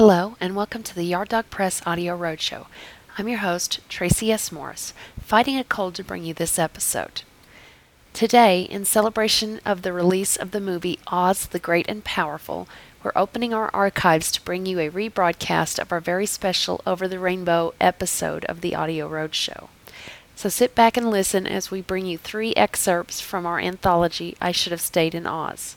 Hello, and welcome to the Yard Dog Press Audio Roadshow. I'm your host, Tracy S. Morris, fighting a cold to bring you this episode. Today, in celebration of the release of the movie Oz the Great and Powerful, we're opening our archives to bring you a rebroadcast of our very special Over the Rainbow episode of the Audio Roadshow. So sit back and listen as we bring you three excerpts from our anthology, I Should Have Stayed in Oz.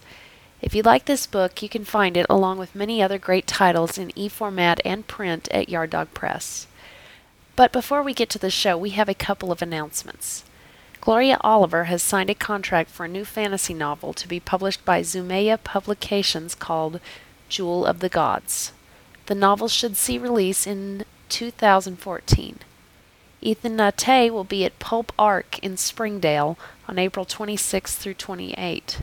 If you like this book, you can find it along with many other great titles in e format and print at Yard Dog Press. But before we get to the show, we have a couple of announcements. Gloria Oliver has signed a contract for a new fantasy novel to be published by Zumaya Publications called Jewel of the Gods. The novel should see release in 2014. Ethan Nahté will be at PulpArk in Springdale on April 26 through 28.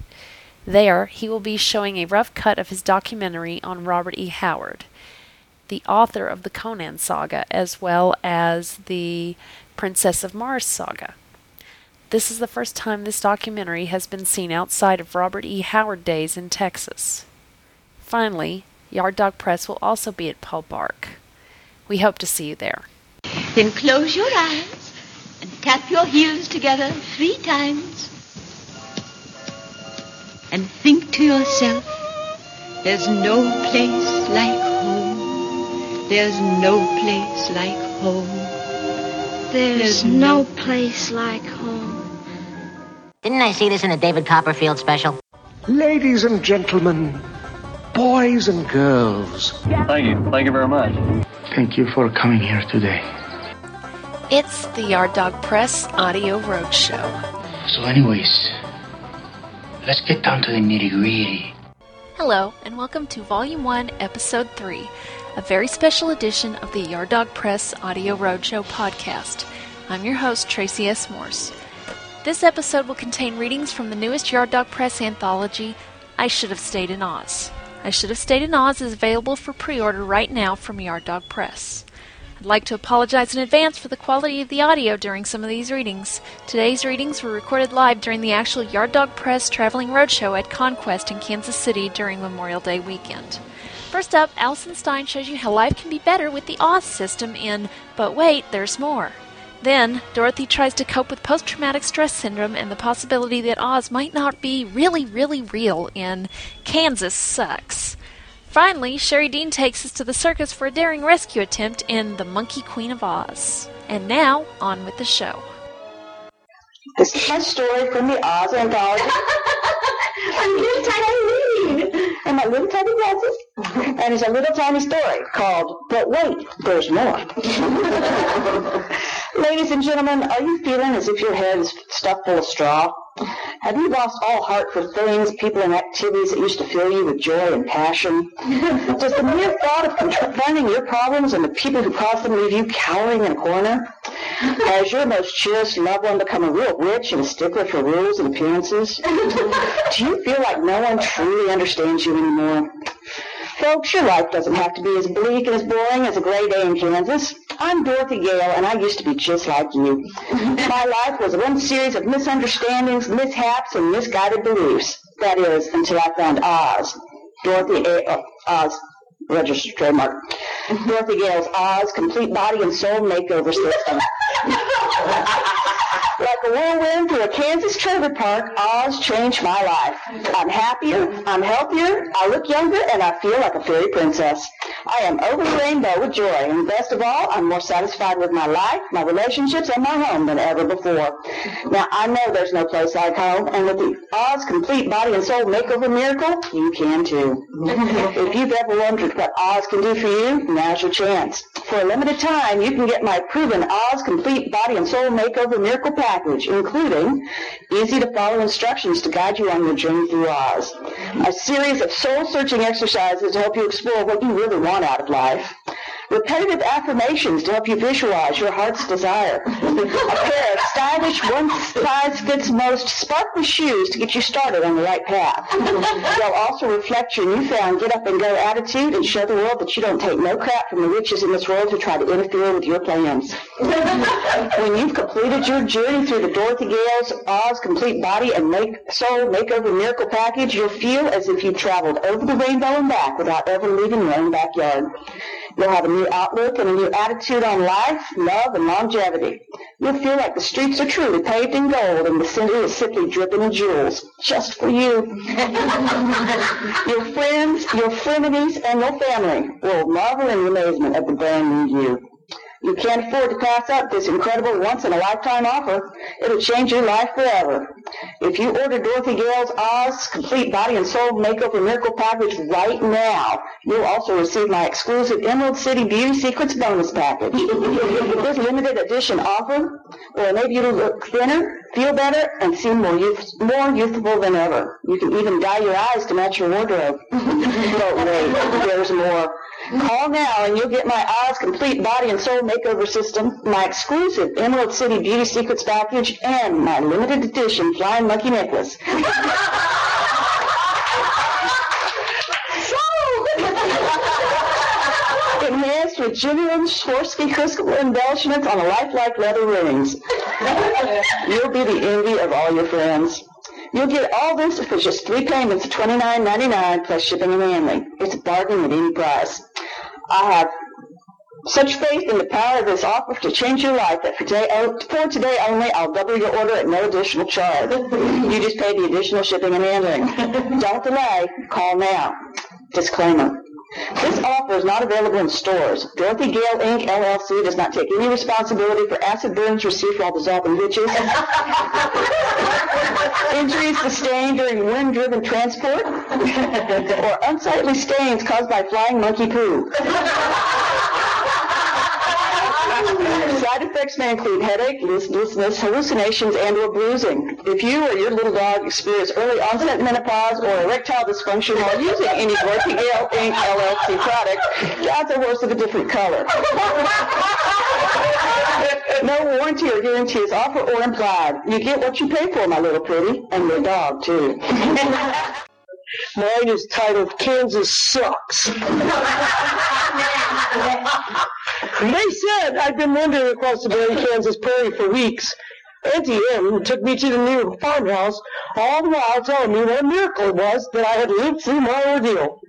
There, he will be showing a rough cut of his documentary on Robert E. Howard, the author of the Conan saga, as well as the Princess of Mars saga. This is the first time this documentary has been seen outside of Robert E. Howard days in Texas. Finally, Yard Dog Press will also be at PulpArk. We hope to see you there. Then close your eyes and tap your heels together three times and think to yourself, there's no place like home. There's no place like home. There's, There's no no- place like home. Didn't I see this in a David Copperfield special? Ladies and gentlemen, boys and girls, Thank you. Thank you very much. Thank you for coming here today. It's the Yard Dog Press Audio Roadshow. So, anyways, let's get down to the nitty gritty. Hello, and welcome to Volume 1, Episode 3, a very special edition of the Yard Dog Press Audio Roadshow podcast. I'm your host, Tracy S. Morris. This episode will contain readings from the newest Yard Dog Press anthology, I Should Have Stayed in Oz. I Should Have Stayed in Oz is available for pre order right now from Yard Dog Press. I'd like to apologize in advance for the quality of the audio during some of these readings. Today's readings were recorded live during the actual Yard Dog Press Traveling Roadshow at Conquest in Kansas City during Memorial Day weekend. First up, Alison Stein shows you how life can be better with the Oz system in But Wait, There's More. Then, Dorothy tries to cope with post traumatic stress syndrome and the possibility that Oz might not be really, really real in Kansas Sucks. Finally, Sherry Dean takes us to the circus for a daring rescue attempt in The Monkey Queen of Oz. And now, on with the show. This is my story from the Oz Anthology. I'm little tiny reading. And my little tiny glasses. And it's a little tiny story called But Wait, There's More. Ladies and gentlemen, are you feeling as if your head is stuffed full of straw? Have you lost all heart for things, people, and activities that used to fill you with joy and passion? Does the mere thought of confronting your problems and the people who caused them leave you cowering in a corner? Has your most cherished loved one become a real witch and a stickler for rules and appearances? Do you feel like no one truly understands you anymore? Folks, your life doesn't have to be as bleak and as boring as a gray day in Kansas. I'm Dorothy Gale, and I used to be just like you. My life was one series of misunderstandings, mishaps, and misguided beliefs. That is, until I found Oz. Dorothy A. uh, Oz. Registered trademark. Dorothy Gale's Oz Complete Body and Soul Makeover System. Like a whirlwind through a Kansas trailer park, Oz changed my life. I'm happier, I'm healthier, I look younger, and I feel like a fairy princess. I am over the rainbow with joy, and best of all, I'm more satisfied with my life, my relationships, and my home than ever before. Now, I know there's no place like home, and with the Oz Complete Body and Soul Makeover Miracle, you can too. if you've ever wondered what Oz can do for you, now's your chance. For a limited time, you can get my proven Oz Complete Body and Soul Makeover Miracle Package, including easy to follow instructions to guide you on your journey through Oz, a series of soul searching exercises to help you explore what you really want out of life, repetitive affirmations to help you visualize your heart's desire, a pair of stylish one-size-fits-most sparkly shoes to get you started on the right path. They'll also reflect your newfound get-up-and-go attitude and show the world that you don't take no crap from the riches in this world who try to interfere with your plans. when you've completed your journey through the Dorothy Gales Oz Complete Body and make, Soul Makeover Miracle Package, you'll feel as if you've traveled over the rainbow and back without ever leaving your own backyard. You'll have a new outlook and a new attitude on life, love, and longevity. You'll feel like the streets are truly paved in gold and the city is simply dripping in jewels, just for you. your friends, your frenemies, and your family will marvel in amazement at the brand new you. You can't afford to pass up this incredible once-in-a-lifetime offer. It'll change your life forever. If you order Dorothy Gale's Oz Complete Body and Soul Makeover Miracle Package right now, you'll also receive my exclusive Emerald City Beauty Secrets bonus package. this limited edition offer will enable you to look thinner, feel better, and seem more, youth- more youthful than ever. You can even dye your eyes to match your wardrobe. but wait, there's more. Call now and you'll get my Oz Complete Body and Soul Makeover System, my exclusive Emerald City Beauty Secrets package, and my limited edition Flying Monkey Necklace. Enhanced with genuine Swarovski crystal embellishments on the lifelike leather rings. You'll be the envy of all your friends. You'll get all this for just three payments of $29.99 plus shipping and handling. It's a bargain at any price. I have such faith in the power of this offer to change your life that for today, oh, for today only, I'll double your order at no additional charge. You just pay the additional shipping and handling. Don't delay. Call now. Disclaimer. This offer is not available in stores. Dorothy Gale Inc. LLC does not take any responsibility for acid burns received while dissolving witches, injuries sustained during wind-driven transport, or unsightly stains caused by flying monkey poo. Side effects may include headache, listlessness, hallucinations, and or bruising. If you or your little dog experience early onset menopause or erectile dysfunction while using any Dorothy Gale Inc. LLC product, that's a horse of a different color. No warranty or guarantee is offered or implied. You get what you pay for, my little pretty, and your dog too. Mine is titled Kansas Sucks. they said I'd been wandering across the barren Kansas prairie for weeks. Auntie Em took me to the new farmhouse, all the while telling me what a miracle it was that I had lived through my ordeal.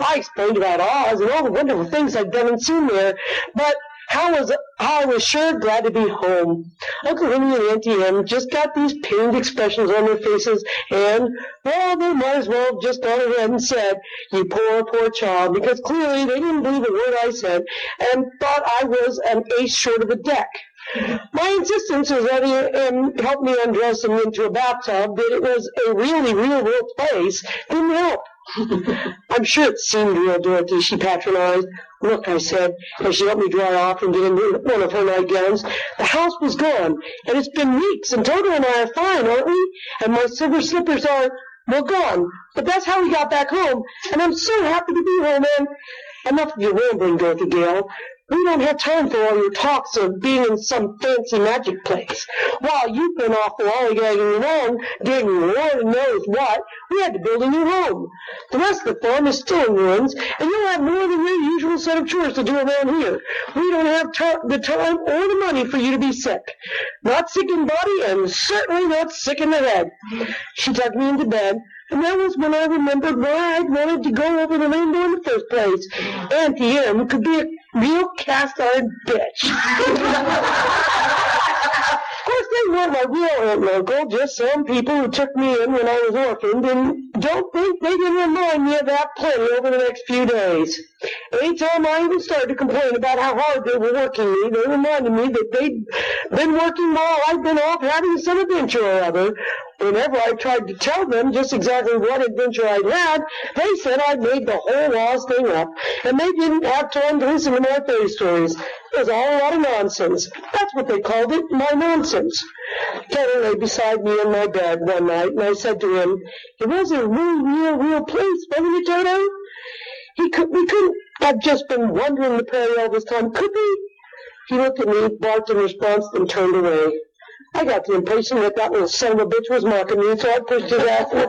I explained about Oz and all the wonderful things I'd done and seen there, but how was I was sure glad to be home. Uncle Henry and Auntie Em just got these pained expressions on their faces, and well, they might as well have just gone ahead and said, "You poor, poor child," because clearly they didn't believe a word I said, and thought I was an ace short of a deck. My insistence was that he um, help me undress him into a bathtub, that it was a really real, real place, didn't help. I'm sure it seemed real, Dorothy, she patronized. Look, I said, as she helped me dry off and get into one of her nightgowns, the house was gone, and it's been weeks, and Toto and I are fine, aren't we? And my silver slippers are, well, gone. But that's how we got back home, and I'm so happy to be home, and... Enough of your rambling, Dorothy Gale. We don't have time for all your talks of being in some fancy magic place. While you've been off lollygagging around, doing Lord knows what, we had to build a new home. The rest of the farm is still in ruins, and you'll have more than your usual set of chores to do around here. We don't have ti the time or the money for you to be sick. Not sick in body, and certainly not sick in the head. She tucked me into bed, and that was when I remembered why I'd wanted to go over the rainbow in the first place. Auntie Em could be a real cast-iron bitch. Course, they weren't my real aunt and uncle, just some people who took me in when I was orphaned, and don't think they didn't remind me of that plenty over the next few days. Anytime I even started to complain about how hard they were working me, they reminded me that they'd been working while I'd been off having some adventure or other. Whenever I tried to tell them just exactly what adventure I'd had, they said I'd made the whole Oz thing up, and they didn't have time to listen to my fairy stories. It was all a lot of nonsense. That's what they called it, my nonsense. Kenny lay beside me in my bed one night, and I said to him, It was a real, real, real place, wasn't it, Toto? He could, we couldn't have just been wandering the prairie all this time, could we? He looked at me, barked in response, and turned away. I got the impression that that little son of a bitch was mocking me, so I pushed his ass to the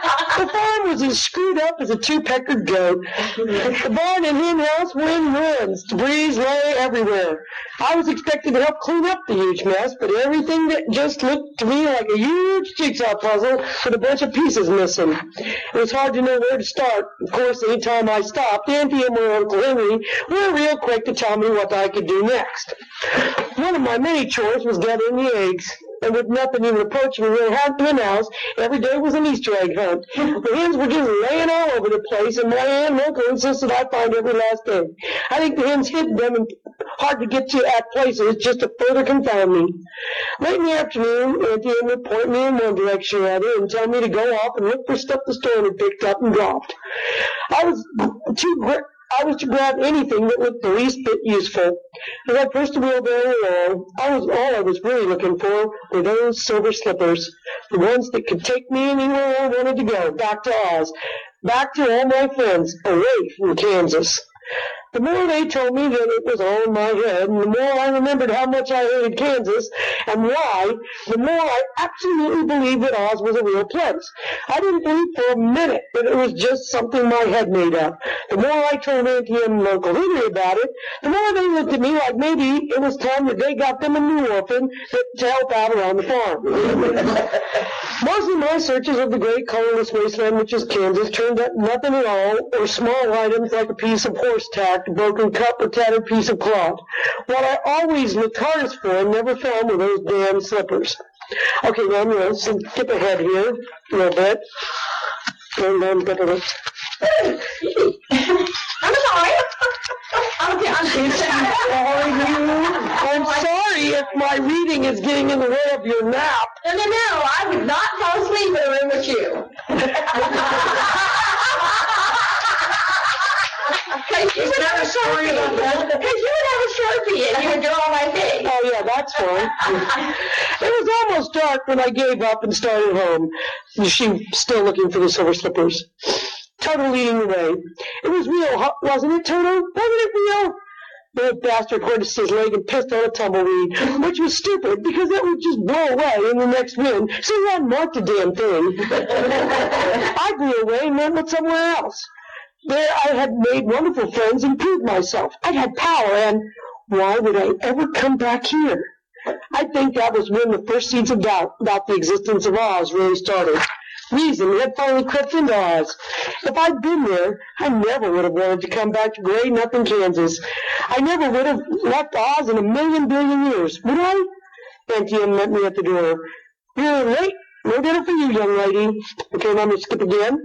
floor. the farm was as screwed up as a two-peckered goat. The barn and hen house were in ruins. Debris lay everywhere. I was expected to help clean up the huge mess, but everything that just looked to me like a huge jigsaw puzzle with a bunch of pieces missing. It was hard to know where to start. Of course, any time I stopped, Auntie and my Uncle Henry were real quick to tell me what I could do next. One of my many chores was gathering the eggs. And with nothing even approaching a real hen house, every day was an Easter egg hunt. The hens were just laying all over the place, and my aunt uncle insisted I find every last egg. I think the hens hid them and hard to get to at places just to further confound me. Late in the afternoon, Auntie would point me in one direction or other and tell me to go off and look for stuff the storm had picked up and dropped. I was too I was to grab anything that looked the least bit useful. As I pushed the wheelbarrow along, all I was really looking for were those silver slippers, the ones that could take me anywhere I wanted to go, back to Oz, back to all my friends, away from Kansas. The more they told me that it was all in my head, and the more I remembered how much I hated Kansas and why, the more I absolutely believed that Oz was a real place. I didn't believe for a minute that it was just something my head made up. The more I told Auntie and Uncle Henry about it, the more they looked at me like maybe it was time that they got them a new orphan to help out around the farm. Most of my searches of the great colorless wasteland which is Kansas turned up nothing at all, or small items like a piece of horse tack, a broken cup, or tattered piece of cloth. What I always looked hardest for and never found were those damn slippers. Okay, now I'm going to skip ahead here a little bit. And then, but it I'm sorry. Okay, I'm I'm sorry if my reading is getting in the way of your nap. No, no, no. I would not fall asleep in a room with you. Because you would have a Sorry about that. Because you would have a Sharpie and you would do all my things. Oh yeah, that's fine. it was almost dark when I gave up and started home. She still looking for the silver slippers. Toto leading the way. It was real, wasn't it, Toto? Wasn't it real? The old bastard hoisted his leg and pissed on a tumbleweed, which was stupid because that would just blow away in the next wind, so he hadn't marked a damn thing. I blew away and went somewhere else. There I had made wonderful friends and proved myself. I'd had power and why would I ever come back here? I think that was when the first seeds of doubt about the existence of Oz really started. Reason had finally crept into Oz. If I'd been there, I never would have wanted to come back to Gray Nothing, Kansas. I never would have left Oz in a million billion years, would I? Auntie met me at the door. You're late. No dinner for you, young lady. Okay, let to skip again.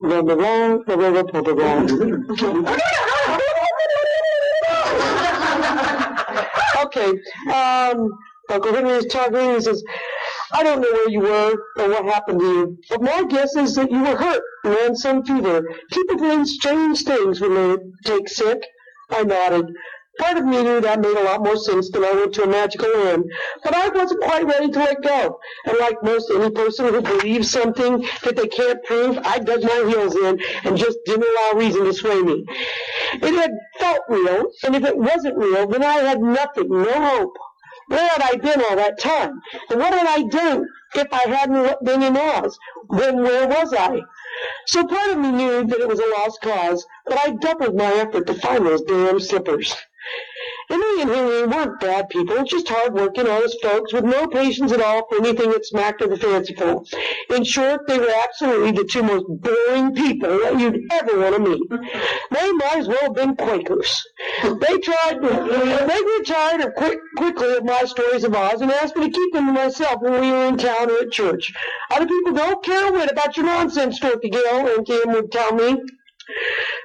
Blah, blah, blah, blah, blah, blah, blah. Okay. Um, Uncle Henry is talking. He says, I don't know where you were or what happened to you, but my guess is that you were hurt and had some fever. People believe strange things when they take sick. I nodded. Part of me knew that made a lot more sense than I went to a magical land, but I wasn't quite ready to let go. And like most any person who believes something that they can't prove, I dug my heels in and just didn't allow reason to sway me. It had felt real, and if it wasn't real, then I had nothing, no hope. Where had I been all that time? And what had I done if I hadn't been in Oz? Then where was I? So part of me knew that it was a lost cause, but I doubled my effort to find those damn slippers. Emily and Henry weren't bad people, just hard-working, honest folks with no patience at all for anything that smacked of the fanciful. In short, they were absolutely the two most boring people that you'd ever want to meet. They might as well have been Quakers. They tried, they grew tired of quick, quickly of my stories of Oz and asked me to keep them to myself when we were in town or at church. Other people don't care a whit about your nonsense, Dorothy Gale, Aunt Kim would tell me.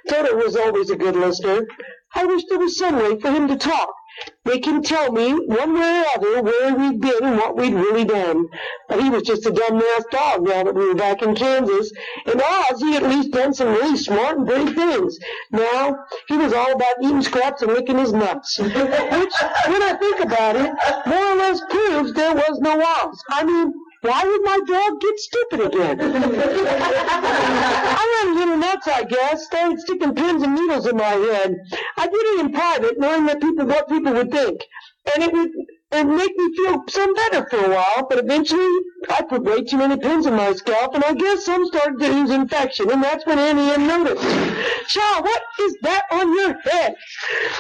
Toto was always a good listener. I wish there was some way for him to talk. Make him tell me, one way or other, where we'd been and what we'd really done. But he was just a dumb-ass dog now that we were back in Kansas. In Oz, he at least done some really smart and brave things. Now, he was all about eating scraps and licking his nuts. Which, when I think about it, more or less proves there was no Oz. I mean, Why would my dog get stupid again? I went a little nuts, I guess. Started sticking pins and needles in my head. I did it in private, knowing that people what people would think, and it would it make me feel some better for a while, but eventually I put way too many pins in my scalp, and I guess some started to lose infection, and that's when Annie Ann noticed. Child, what is that on your head?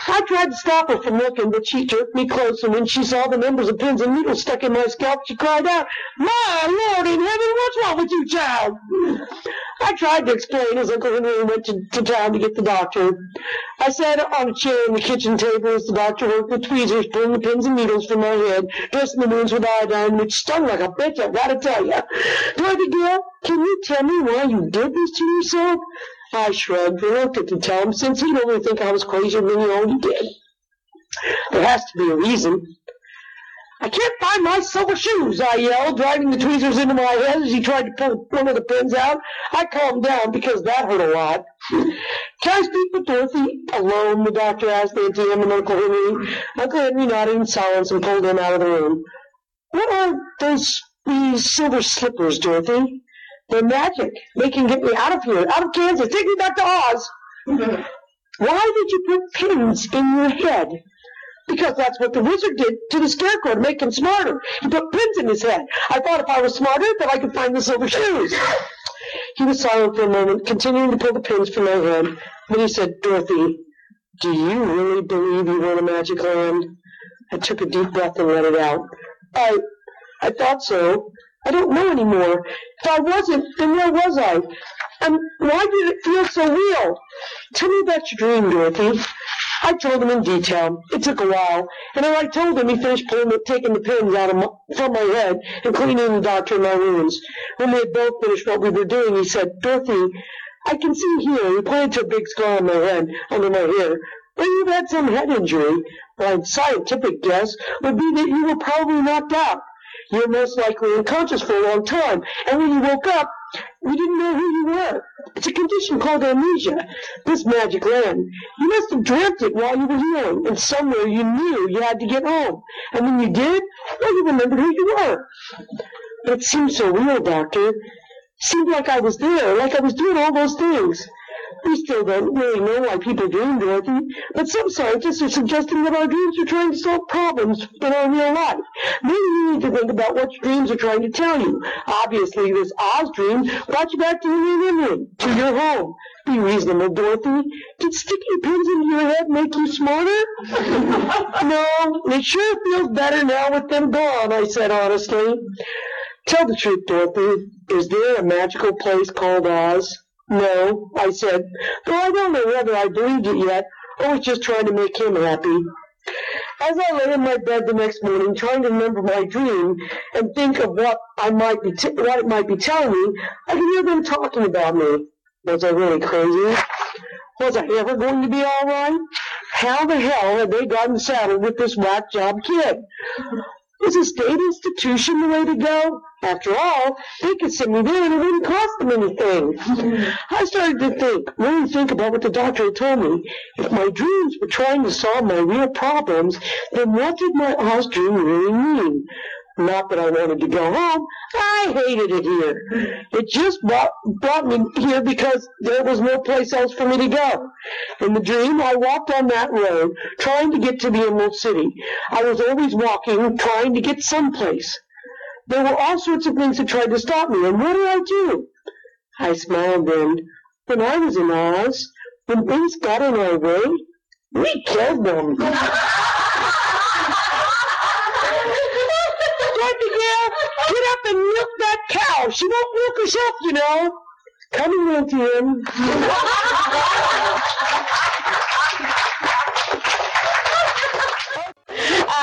I tried to stop her from looking, but she jerked me close, and when she saw the numbers of pins and needles stuck in my scalp, she cried out, My Lord in heaven, what's wrong with you, child? I tried to explain as Uncle Henry went to, to town to get the doctor. I sat on a chair in the kitchen table as the doctor worked with tweezers, pulling the pins and needles from my head, dressing the wounds with iodine, which stung like a bitch, gotta tell you. Dorothy girl, can you tell me why you did this to yourself? I shrugged, reluctant to tell him, since he'd only think I was crazier than he already did. There has to be a reason. I can't find my silver shoes, I yelled, driving the tweezers into my head as he tried to pull one of the pins out. I calmed down because that hurt a lot. Can I speak with Dorothy alone? The doctor asked Auntie Em and Uncle Henry. Uncle Henry nodded in silence and pulled them out of the room. What are those these silver slippers, Dorothy? They're magic. They can get me out of here, out of Kansas. Take me back to Oz. Why did you put pins in your head? Because that's what the wizard did to the scarecrow to make him smarter. He put pins in his head. I thought if I was smarter, that I could find the silver shoes. He was silent for a moment, continuing to pull the pins from my head. Then he said, Dorothy, do you really believe you won a magic land? I took a deep breath and let it out. I, I thought so. I don't know anymore. If I wasn't, then where was I? And why did it feel so real? Tell me about your dream, Dorothy. I told him in detail. It took a while, and as I told him, he finished pulling taking the pins out of my, from my head and cleaning the doctor my wounds. When we had both finished what we were doing, he said, Dorothy, I can see here, he pointed to a big scar on my head, under my ear, where you've had some head injury. My scientific guess would be that you were probably knocked out. You were most likely unconscious for a long time, and when you woke up, you didn't know who you were. It's a condition called amnesia. This magic land. You must have dreamt it while you were healing, and somewhere you knew you had to get home. And when you did, well, you remembered who you were. But it seemed so real, Doctor. seemed like I was there, like I was doing all those things. We still don't really know why people dream, Dorothy, but some scientists are suggesting that our dreams are trying to solve problems in our real life. Maybe you need to think about what your dreams are trying to tell you. Obviously, this Oz dream brought you back to your memory, to your home. Be reasonable, Dorothy. Did sticking pins into your head make you smarter? no, it sure feels better now with them gone, I said honestly. Tell the truth, Dorothy. Is there a magical place called Oz? No, I said, though I don't know whether I believed it yet or was just trying to make him happy. As I lay in my bed the next morning, trying to remember my dream and think of what I might be, t- what it might be telling me, I could hear them talking about me. Was I really crazy? Was I ever going to be all right? How the hell had they gotten saddled with this whack job kid? Was a state institution the way to go? After all, they could send me there and it wouldn't cost them anything. I started to think, really think about what the doctor had told me. If my dreams were trying to solve my real problems, then what did my Oz dream really mean? Not that I wanted to go home. I hated it here. It just brought, brought me here because there was no place else for me to go. In the dream, I walked on that road, trying to get to the Emerald City. I was always walking, trying to get someplace. There were all sorts of things that tried to stop me, and what did I do? I smiled then. When I was in Oz, when things got in our way, we killed them. Dorothy girl, get up and milk that cow. She won't milk herself, you know. Coming into him.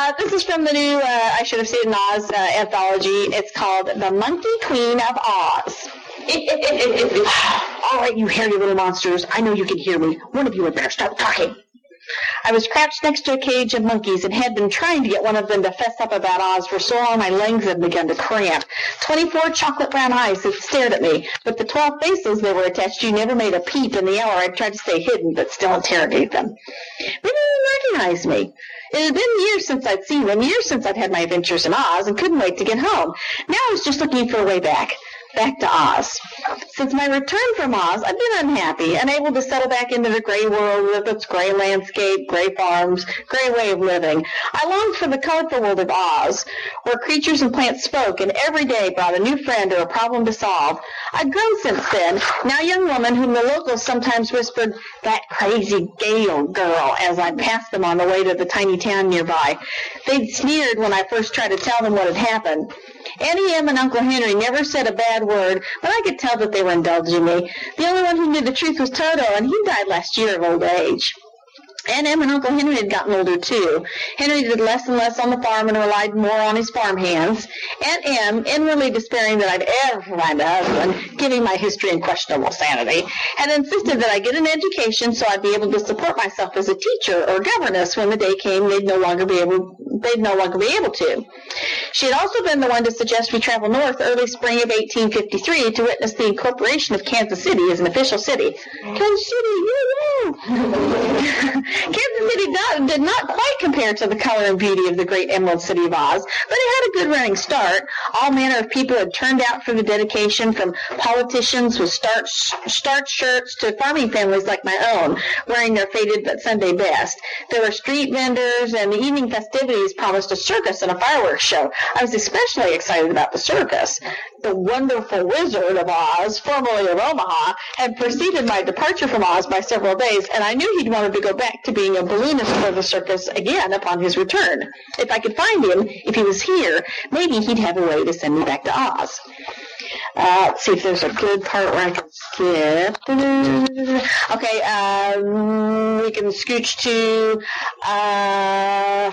Uh, this is from the new uh, I Should Have Seen Oz uh, anthology. It's called The Monkey Queen of Oz. All right, you hairy little monsters. I know you can hear me. One of you had better stop talking. I was crouched next to a cage of monkeys and had been trying to get one of them to fess up about Oz for so long my legs had begun to cramp. Twenty-four chocolate brown eyes had stared at me, but the twelve faces they were attached to never made a peep in the hour I tried to stay hidden but still interrogate them. They didn't recognize me. It had been years since I'd seen them, years since I'd had my adventures in Oz, and couldn't wait to get home. Now I was just looking for a way back back to Oz. Since my return from Oz, I've been unhappy, unable to settle back into the gray world with its gray landscape, gray farms, gray way of living. I longed for the colorful world of Oz, where creatures and plants spoke and every day brought a new friend or a problem to solve. I'd grown since then, now a young woman whom the locals sometimes whispered, that crazy Gale girl, as I passed them on the way to the tiny town nearby. They'd sneered when I first tried to tell them what had happened. Auntie Em and Uncle Henry never said a bad word, but I could tell that they were indulging me. The only one who knew the truth was Toto, and he died last year of old age. Aunt Em and Uncle Henry had gotten older too. Henry did less and less on the farm and relied more on his farm hands. Aunt Em, inwardly despairing that I'd ever find a husband, giving my history and questionable sanity, had insisted that I get an education so I'd be able to support myself as a teacher or governess when the day came they'd no longer be able they'd no longer be able to. She had also been the one to suggest we travel north early spring of 1853 to witness the incorporation of Kansas City as an official city. Kansas City, woo Kansas City did, did not quite compare to the color and beauty of the great Emerald City of Oz, but it had a good running start. All manner of people had turned out for the dedication, from politicians with starch, starch shirts to farming families like my own, wearing their faded but Sunday best. There were street vendors, and the evening festivities promised a circus and a fireworks show. I was especially excited about the circus. The wonderful Wizard of Oz, formerly of Omaha, had preceded my departure from Oz by several days, and I knew he'd wanted to go back to being a balloonist for the circus again upon his return. If I could find him, if he was here, maybe he'd have a way to send me back to Oz. Uh, let's see if there's a good part where I can skip. Okay, um, we can scooch to uh,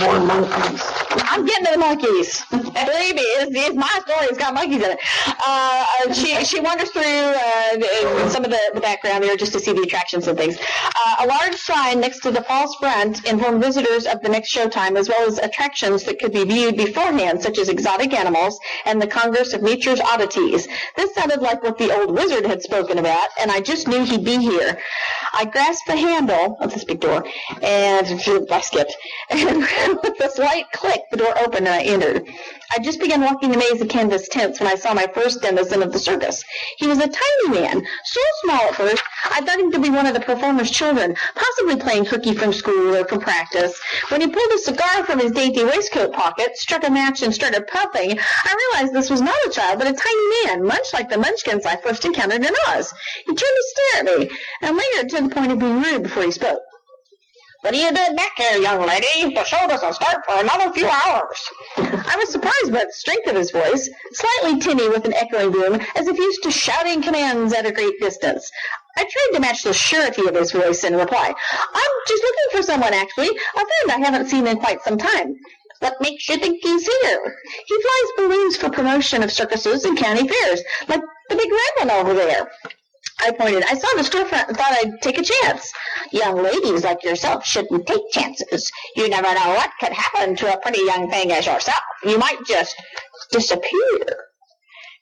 more monkeys. I'm getting to the monkeys. Me, it's, my story. It's got monkeys in it. Uh, she she wanders through uh, some of the, the background there just to see the attractions and things. Uh, a large sign next to the false front informed visitors of the next showtime, as well as attractions that could be viewed beforehand, such as exotic animals and the Congress of Nature's Oddities. This sounded like what the old wizard had spoken about, and I just knew he'd be here. I grasped the handle of this big door, and I skipped. And with a slight click, the door opened and I entered. I just began walking the maze of canvas tents when I saw my first denizen of the circus. He was a tiny man, so small at first, I thought him to be one of the performer's children, possibly playing hooky from school or from practice. When he pulled a cigar from his dainty waistcoat pocket, struck a match, and started puffing, I realized this was not a child, but a tiny man, much like the munchkins I first encountered in Oz. He turned to stare at me, and lingered to the point of being rude before he spoke. What are you doing back here, young lady? The show doesn't start for another few hours. I was surprised by the strength of his voice, slightly tinny with an echoing boom, as if used to shouting commands at a great distance. I tried to match the surety of his voice in reply. I'm just looking for someone, actually, a friend I haven't seen in quite some time. What makes you think he's here? He flies balloons for promotion of circuses and county fairs, like the big red one over there. I pointed. I saw the storefront and thought I'd take a chance. Young ladies like yourself shouldn't take chances. You never know what could happen to a pretty young thing as yourself. You might just disappear.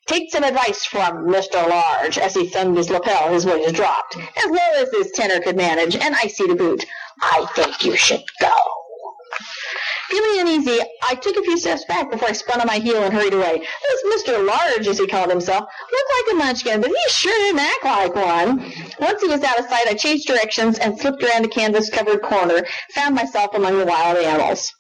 Take some advice from Mr. Large as he thumbed his lapel, his voice dropped, as low as his tenor could manage, and icy to boot. I think you should go. Feeling uneasy, I took a few steps back before I spun on my heel and hurried away. This Mr. Large, as he called himself, looked like a munchkin, but he sure didn't act like one. Once he was out of sight, I changed directions and slipped around a canvas-covered corner, found myself among the wild animals.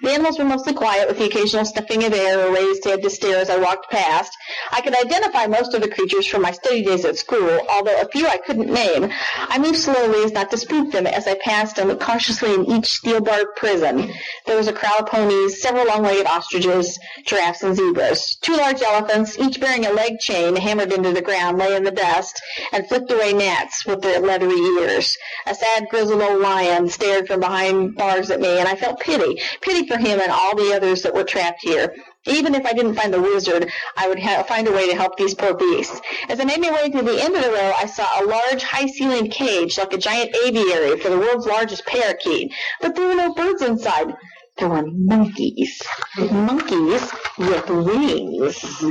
The animals were mostly quiet, with the occasional sniffing of air or raised head to stare as I walked past. I could identify most of the creatures from my study days at school, although a few I couldn't name. I moved slowly as not to spook them as I passed and looked cautiously in each steel-barred prison. There was a crowd of ponies, several long-legged ostriches, giraffes, and zebras. Two large elephants, each bearing a leg chain hammered into the ground, lay in the dust and flicked away gnats with their leathery ears. A sad, grizzled old lion stared from behind bars at me, and I felt pity, pity for him and all the others that were trapped here. Even if I didn't find the wizard, I would ha- find a way to help these poor beasts. As I made my way to the end of the row, I saw a large, high-ceilinged cage, like a giant aviary for the world's largest parakeet. But there were no birds inside. There were monkeys. Monkeys with wings.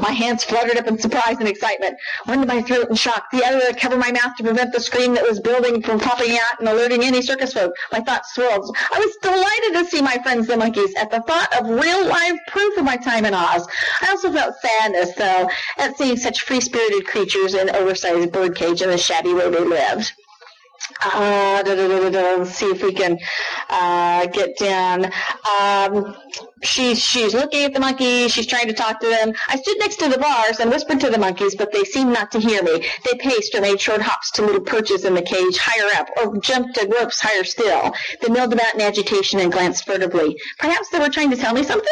My hands fluttered up in surprise and excitement. One to my throat in shock, the other to cover my mouth to prevent the scream that was building from popping out and alerting any circus folk. My thoughts swirled. I was delighted to see my friends the monkeys at the thought of real live proof of my time in Oz. I also felt sadness, though, at seeing such free-spirited creatures in oversized birdcage in the shabby way they lived. Uh, see if we can uh, get down. Um, she's she's looking at the monkeys. She's trying to talk to them. I stood next to the bars and whispered to the monkeys, but they seemed not to hear me. They paced or made short hops to little perches in the cage higher up, or jumped to ropes higher still. They milled about in agitation and glanced furtively. Perhaps they were trying to tell me something.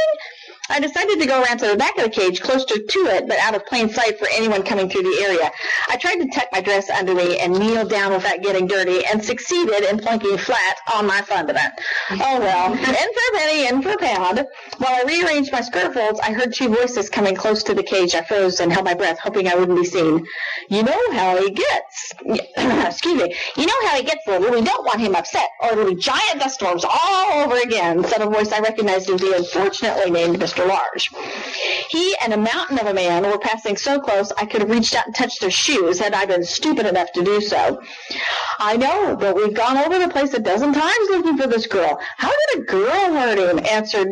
I decided to go around to the back of the cage, closer to it, but out of plain sight for anyone coming through the area. I tried to tuck my dress under me and kneel down without getting dirty, and succeeded in plunking flat on my fundament. Oh well, in for a penny, in for a pound. While I rearranged my skirt folds, I heard two voices coming close to the cage. I froze and held my breath, hoping I wouldn't be seen. You know how he gets. Excuse me. You know how he gets, Little. We don't want him upset, or it'll be giant dust storms all over again, said a voice I recognized as the unfortunately named Mr. Large. He and a mountain of a man were passing so close I could have reached out and touched their shoes had I been stupid enough to do so. I know, but we've gone over the place a dozen times looking for this girl. How did a girl hurt him? answered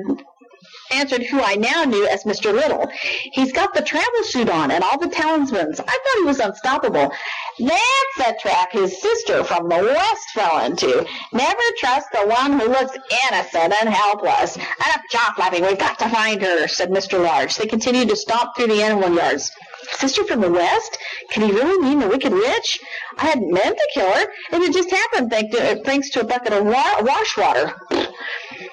answered who I now knew as Mr. Little. He's got the travel suit on and all the talismans. I thought he was unstoppable. That's a trap his sister from the West fell into. Never trust the one who looks innocent and helpless. Enough jaw flapping. We've got to find her, said Mr. Large. They continued to stomp through the animal yards. Sister from the West? Can he really mean the Wicked Witch? I hadn't meant to kill her. It had just happened thanks to a bucket of wa- wash water.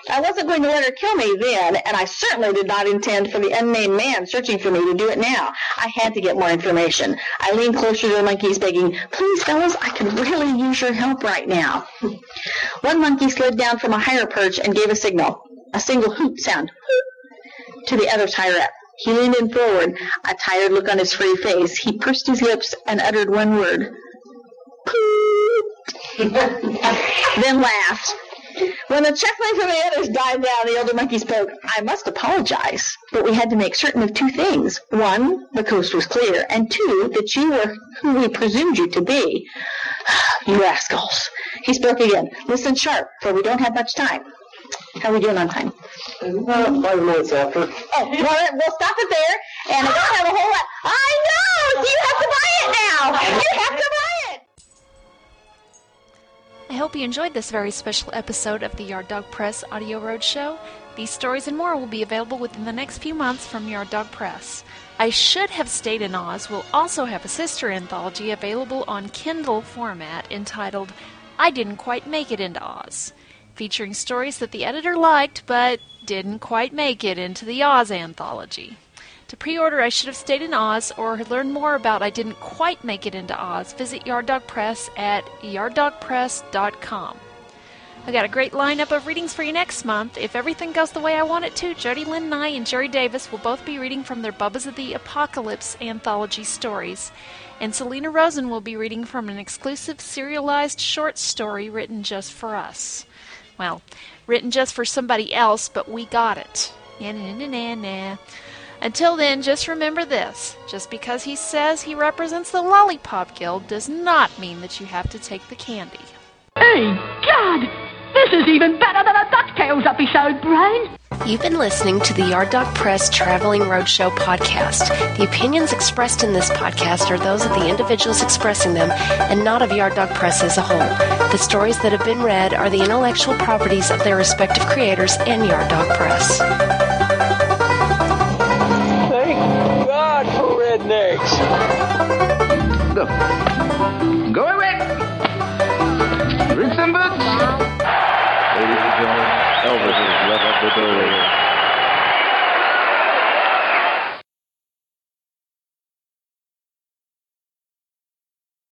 I wasn't going to let her kill me then, and I certainly did not intend for the unnamed man searching for me to do it now. I had to get more information. I leaned closer to the monkeys, begging, Please, fellows, I could really use your help right now. One monkey slid down from a higher perch and gave a signal, a single hoot sound, to the higher up. He leaned in forward, a tired look on his free face. He pursed his lips and uttered one word, then laughed. When the chuckling from the others died down, the older monkey spoke. I must apologize, but we had to make certain of two things. One, the coast was clear, and two, that you were who we presumed you to be. you rascals. He spoke again. Listen sharp, for we don't have much time. How are we doing on time? About five minutes after. Oh, well, we'll stop it there, and I don't have a whole lot. I know! You enjoyed this very special episode of the Yard Dog Press Audio Roadshow. These stories and more will be available within the next few months from Yard Dog Press. I Should Have Stayed in Oz will also have a sister anthology available on Kindle format entitled I Didn't Quite Make It into Oz, featuring stories that the editor liked but didn't quite make it into the Oz anthology. To pre-order I Should Have Stayed in Oz or learn more about I Didn't Quite Make It into Oz, visit Yard Dog Press at yarddogpress.com. I got a great lineup of readings for you next month. If everything goes the way I want it to, Jody Lynn Nye and Jerry Davis will both be reading from their Bubbas of the Apocalypse anthology stories. And Selina Rosen will be reading from an exclusive serialized short story written just for us. Well, written just for somebody else, but we got it. Yeah, nah, nah, nah, nah. Until then, just remember this just because he says he represents the Lollipop Guild does not mean that you have to take the candy. Hey, God! This is even better than a DuckTales episode, Brain! You've been listening to the Yard Dog Press Traveling Roadshow podcast. The opinions expressed in this podcast are those of the individuals expressing them and not of Yard Dog Press as a whole. The stories that have been read are the intellectual properties of their respective creators and Yard Dog Press. Thank God for rednecks. The